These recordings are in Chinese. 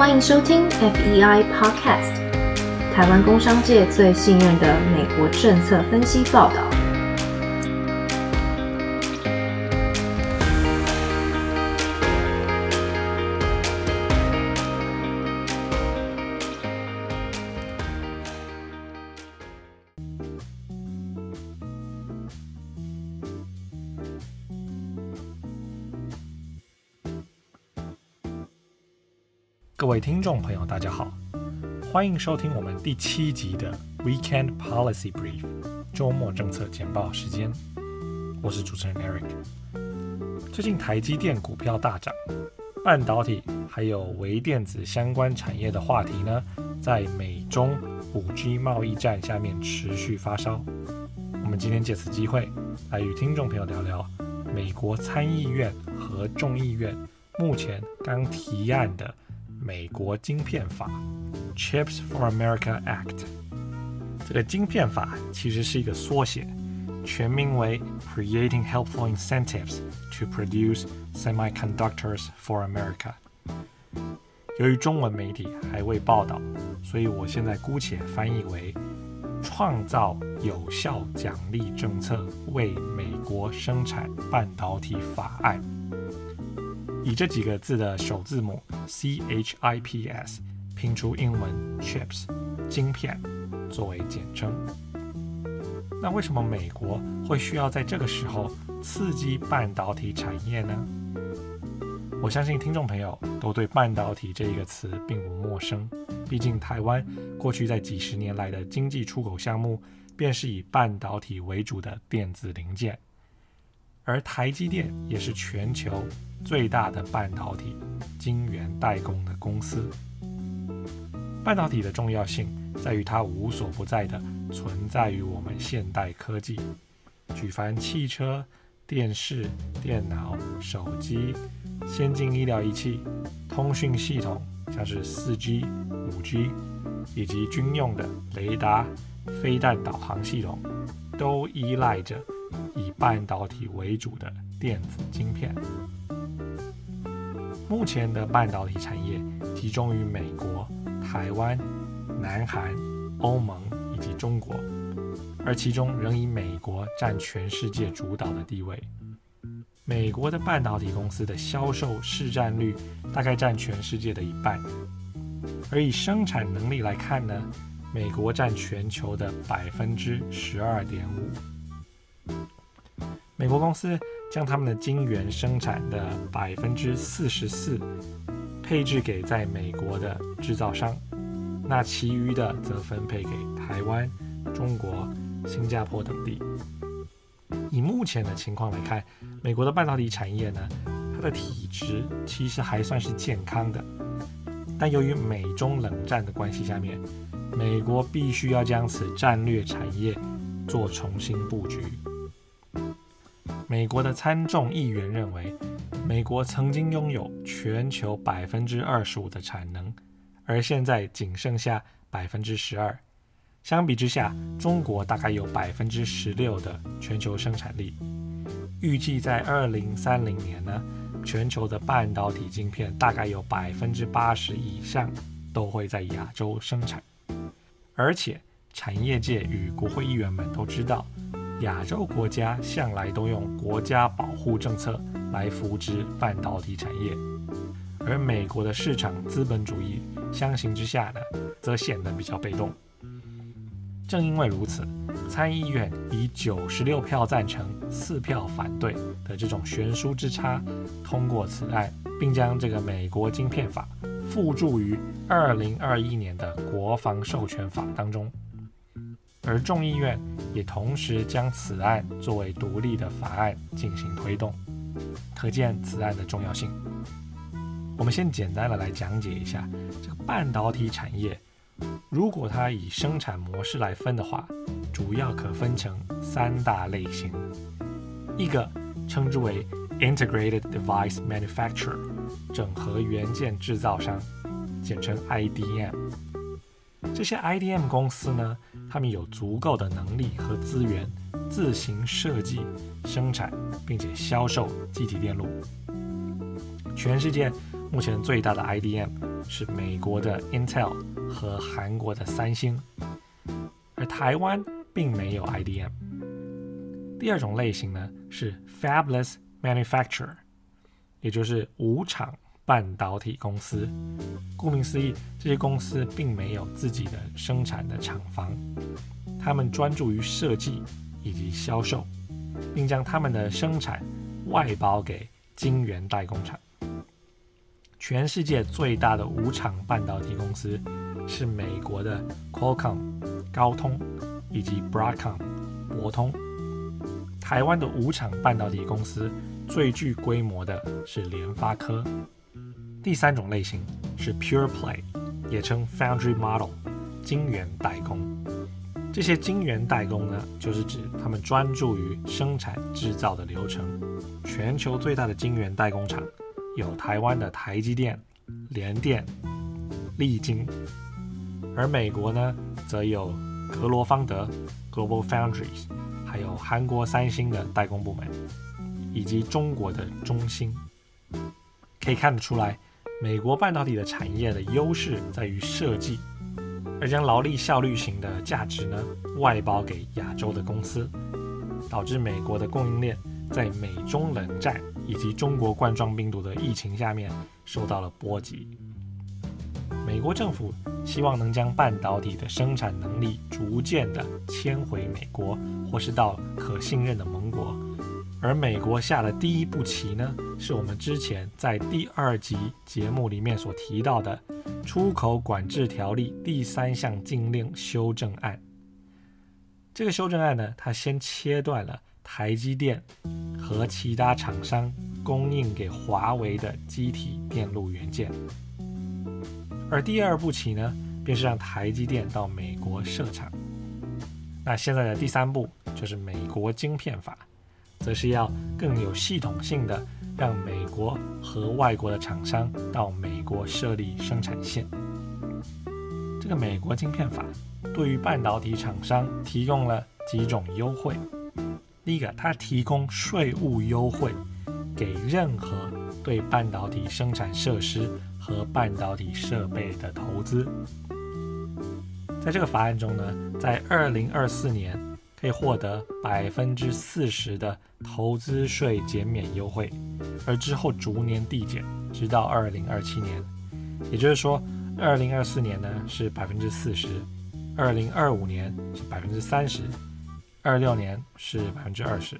欢迎收听 FEI Podcast，台湾工商界最信任的美国政策分析报道。各位听众朋友，大家好，欢迎收听我们第七集的 Weekend Policy Brief 周末政策简报时间。我是主持人 Eric。最近台积电股票大涨，半导体还有微电子相关产业的话题呢，在美中五 G 贸易战下面持续发烧。我们今天借此机会来与听众朋友聊聊美国参议院和众议院目前刚提案的。美国晶片法 （Chips for America Act） 这个晶片法其实是一个缩写，全名为 Creating Helpful Incentives to Produce Semiconductors for America。由于中文媒体还未报道，所以我现在姑且翻译为“创造有效奖励政策为美国生产半导体法案”。以这几个字的首字母 C H I P S 拼出英文 chips 晶片作为简称。那为什么美国会需要在这个时候刺激半导体产业呢？我相信听众朋友都对半导体这一个词并不陌生，毕竟台湾过去在几十年来的经济出口项目便是以半导体为主的电子零件。而台积电也是全球最大的半导体晶圆代工的公司。半导体的重要性在于它无所不在的存在于我们现代科技，举凡汽车、电视、电脑、手机、先进医疗仪器、通讯系统，像是四 G、五 G，以及军用的雷达、飞弹导航系统，都依赖着。以半导体为主的电子晶片，目前的半导体产业集中于美国、台湾、南韩、欧盟以及中国，而其中仍以美国占全世界主导的地位。美国的半导体公司的销售市占率大概占全世界的一半，而以生产能力来看呢，美国占全球的百分之十二点五。美国公司将他们的晶圆生产的百分之四十四配置给在美国的制造商，那其余的则分配给台湾、中国、新加坡等地。以目前的情况来看，美国的半导体产业呢，它的体质其实还算是健康的，但由于美中冷战的关系下面，美国必须要将此战略产业做重新布局。美国的参众议员认为，美国曾经拥有全球百分之二十五的产能，而现在仅剩下百分之十二。相比之下，中国大概有百分之十六的全球生产力。预计在二零三零年呢，全球的半导体晶片大概有百分之八十以上都会在亚洲生产。而且，产业界与国会议员们都知道。亚洲国家向来都用国家保护政策来扶植半导体产业，而美国的市场资本主义相形之下呢，则显得比较被动。正因为如此，参议院以九十六票赞成、四票反对的这种悬殊之差通过此案，并将这个美国晶片法附注于二零二一年的国防授权法当中。而众议院也同时将此案作为独立的法案进行推动，可见此案的重要性。我们先简单的来讲解一下这个半导体产业，如果它以生产模式来分的话，主要可分成三大类型，一个称之为 Integrated Device Manufacturer，整合元件制造商，简称 IDM。这些 IDM 公司呢？他们有足够的能力和资源，自行设计、生产并且销售机体电路。全世界目前最大的 IDM 是美国的 Intel 和韩国的三星，而台湾并没有 IDM。第二种类型呢是 Fabless Manufacturer，也就是无厂半导体公司。顾名思义，这些公司并没有自己的生产的厂房，他们专注于设计以及销售，并将他们的生产外包给晶圆代工厂。全世界最大的五厂半导体公司是美国的 Qualcomm 高通以及 Broadcom 博通。台湾的五厂半导体公司最具规模的是联发科。第三种类型是 Pure Play，也称 Foundry Model，晶圆代工。这些晶圆代工呢，就是指他们专注于生产制造的流程。全球最大的晶圆代工厂。有台湾的台积电、联电、力晶，而美国呢，则有格罗方德 （Global Foundries），还有韩国三星的代工部门，以及中国的中芯。可以看得出来，美国半导体的产业的优势在于设计，而将劳力效率型的价值呢外包给亚洲的公司，导致美国的供应链在美中冷战。以及中国冠状病毒的疫情下面受到了波及。美国政府希望能将半导体的生产能力逐渐的迁回美国，或是到可信任的盟国。而美国下的第一步棋呢，是我们之前在第二集节目里面所提到的出口管制条例第三项禁令修正案。这个修正案呢，它先切断了。台积电和其他厂商供应给华为的机体电路元件，而第二步棋呢，便是让台积电到美国设厂。那现在的第三步就是美国晶片法，则是要更有系统性的让美国和外国的厂商到美国设立生产线。这个美国晶片法对于半导体厂商提供了几种优惠。第一个，它提供税务优惠给任何对半导体生产设施和半导体设备的投资。在这个法案中呢，在二零二四年可以获得百分之四十的投资税减免优惠，而之后逐年递减，直到二零二七年。也就是说，二零二四年呢是百分之四十，二零二五年是百分之三十。二六年是百分之二十，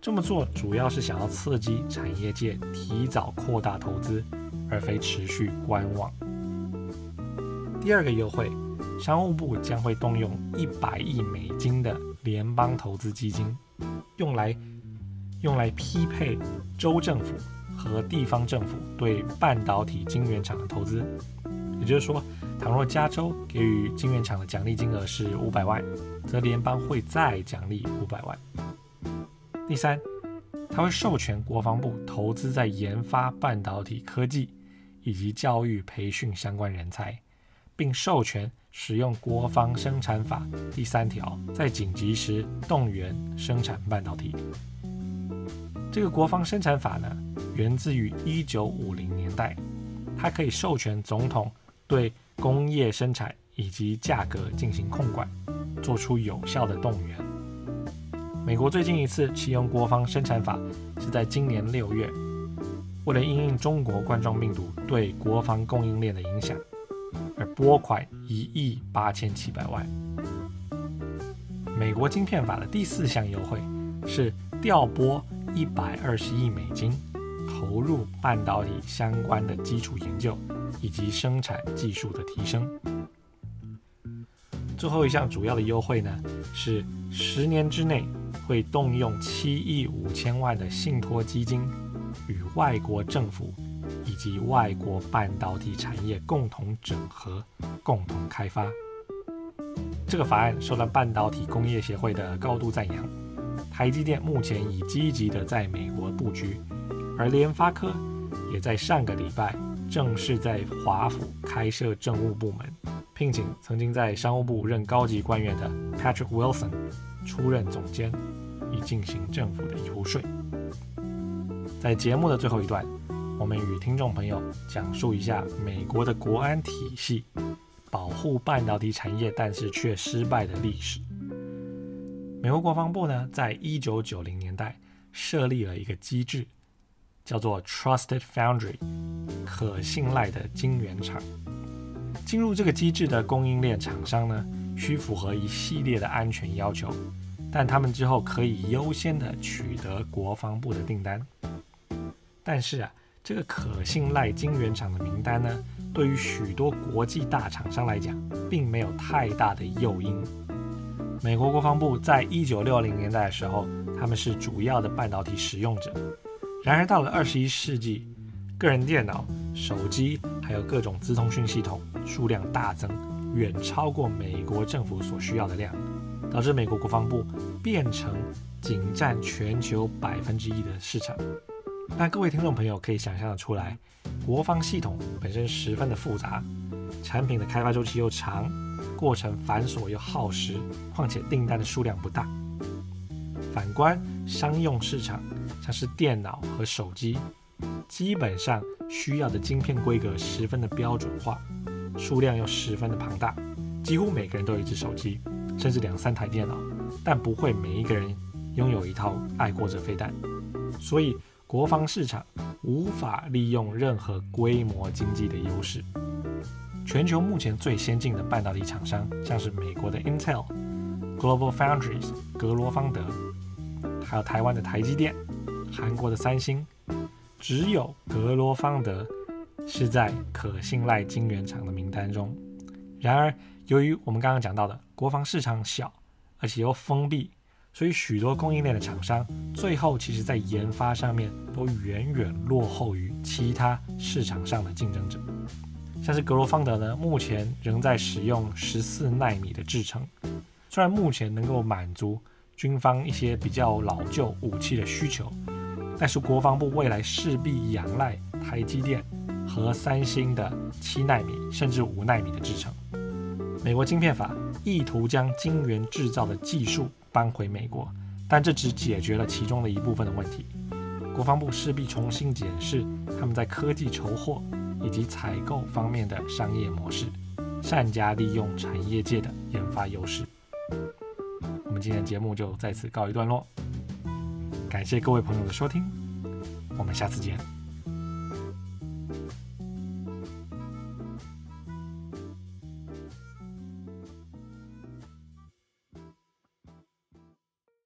这么做主要是想要刺激产业界提早扩大投资，而非持续观望。第二个优惠，商务部将会动用一百亿美金的联邦投资基金，用来用来匹配州政府和地方政府对半导体晶圆厂的投资。也就是说，倘若加州给予晶圆厂的奖励金额是五百万，则联邦会再奖励五百万。第三，它会授权国防部投资在研发半导体科技以及教育培训相关人才，并授权使用国防生产法第三条，在紧急时动员生产半导体。这个国防生产法呢，源自于一九五零年代，它可以授权总统。对工业生产以及价格进行控管，做出有效的动员。美国最近一次启用国防生产法是在今年六月，为了应应中国冠状病毒对国防供应链的影响，而拨款一亿八千七百万。美国晶片法的第四项优惠是调拨一百二十亿美金，投入半导体相关的基础研究。以及生产技术的提升。最后一项主要的优惠呢，是十年之内会动用七亿五千万的信托基金，与外国政府以及外国半导体产业共同整合、共同开发。这个法案受到半导体工业协会的高度赞扬。台积电目前已积极的在美国布局，而联发科也在上个礼拜。正式在华府开设政务部门，聘请曾经在商务部任高级官员的 Patrick Wilson 出任总监，以进行政府的游说。在节目的最后一段，我们与听众朋友讲述一下美国的国安体系保护半导体产业，但是却失败的历史。美国国防部呢，在一九九零年代设立了一个机制，叫做 Trusted Foundry，可信赖的晶圆厂。进入这个机制的供应链厂商呢，需符合一系列的安全要求，但他们之后可以优先的取得国防部的订单。但是啊，这个可信赖晶圆厂的名单呢，对于许多国际大厂商来讲，并没有太大的诱因。美国国防部在一九六零年代的时候，他们是主要的半导体使用者。然而到了二十一世纪，个人电脑、手机还有各种资通讯系统数量大增，远超过美国政府所需要的量，导致美国国防部变成仅占全球百分之一的市场。那各位听众朋友可以想象得出来，国防系统本身十分的复杂，产品的开发周期又长。过程繁琐又耗时，况且订单的数量不大。反观商用市场，像是电脑和手机，基本上需要的晶片规格十分的标准化，数量又十分的庞大，几乎每个人都有一只手机，甚至两三台电脑，但不会每一个人拥有一套爱国者飞弹。所以国防市场无法利用任何规模经济的优势。全球目前最先进的半导体厂商，像是美国的 Intel、Global Foundries、格罗方德，还有台湾的台积电、韩国的三星，只有格罗方德是在可信赖晶圆厂的名单中。然而，由于我们刚刚讲到的国防市场小，而且又封闭，所以许多供应链的厂商最后其实在研发上面都远远落后于其他市场上的竞争者。像是格罗方德呢，目前仍在使用十四纳米的制程，虽然目前能够满足军方一些比较老旧武器的需求，但是国防部未来势必仰赖台积电和三星的七纳米甚至五纳米的制程。美国晶片法意图将晶圆制造的技术搬回美国，但这只解决了其中的一部分的问题。国防部势必重新检视他们在科技筹获。以及采购方面的商业模式，善加利用产业界的研发优势。我们今天的节目就在此告一段落，感谢各位朋友的收听，我们下次见。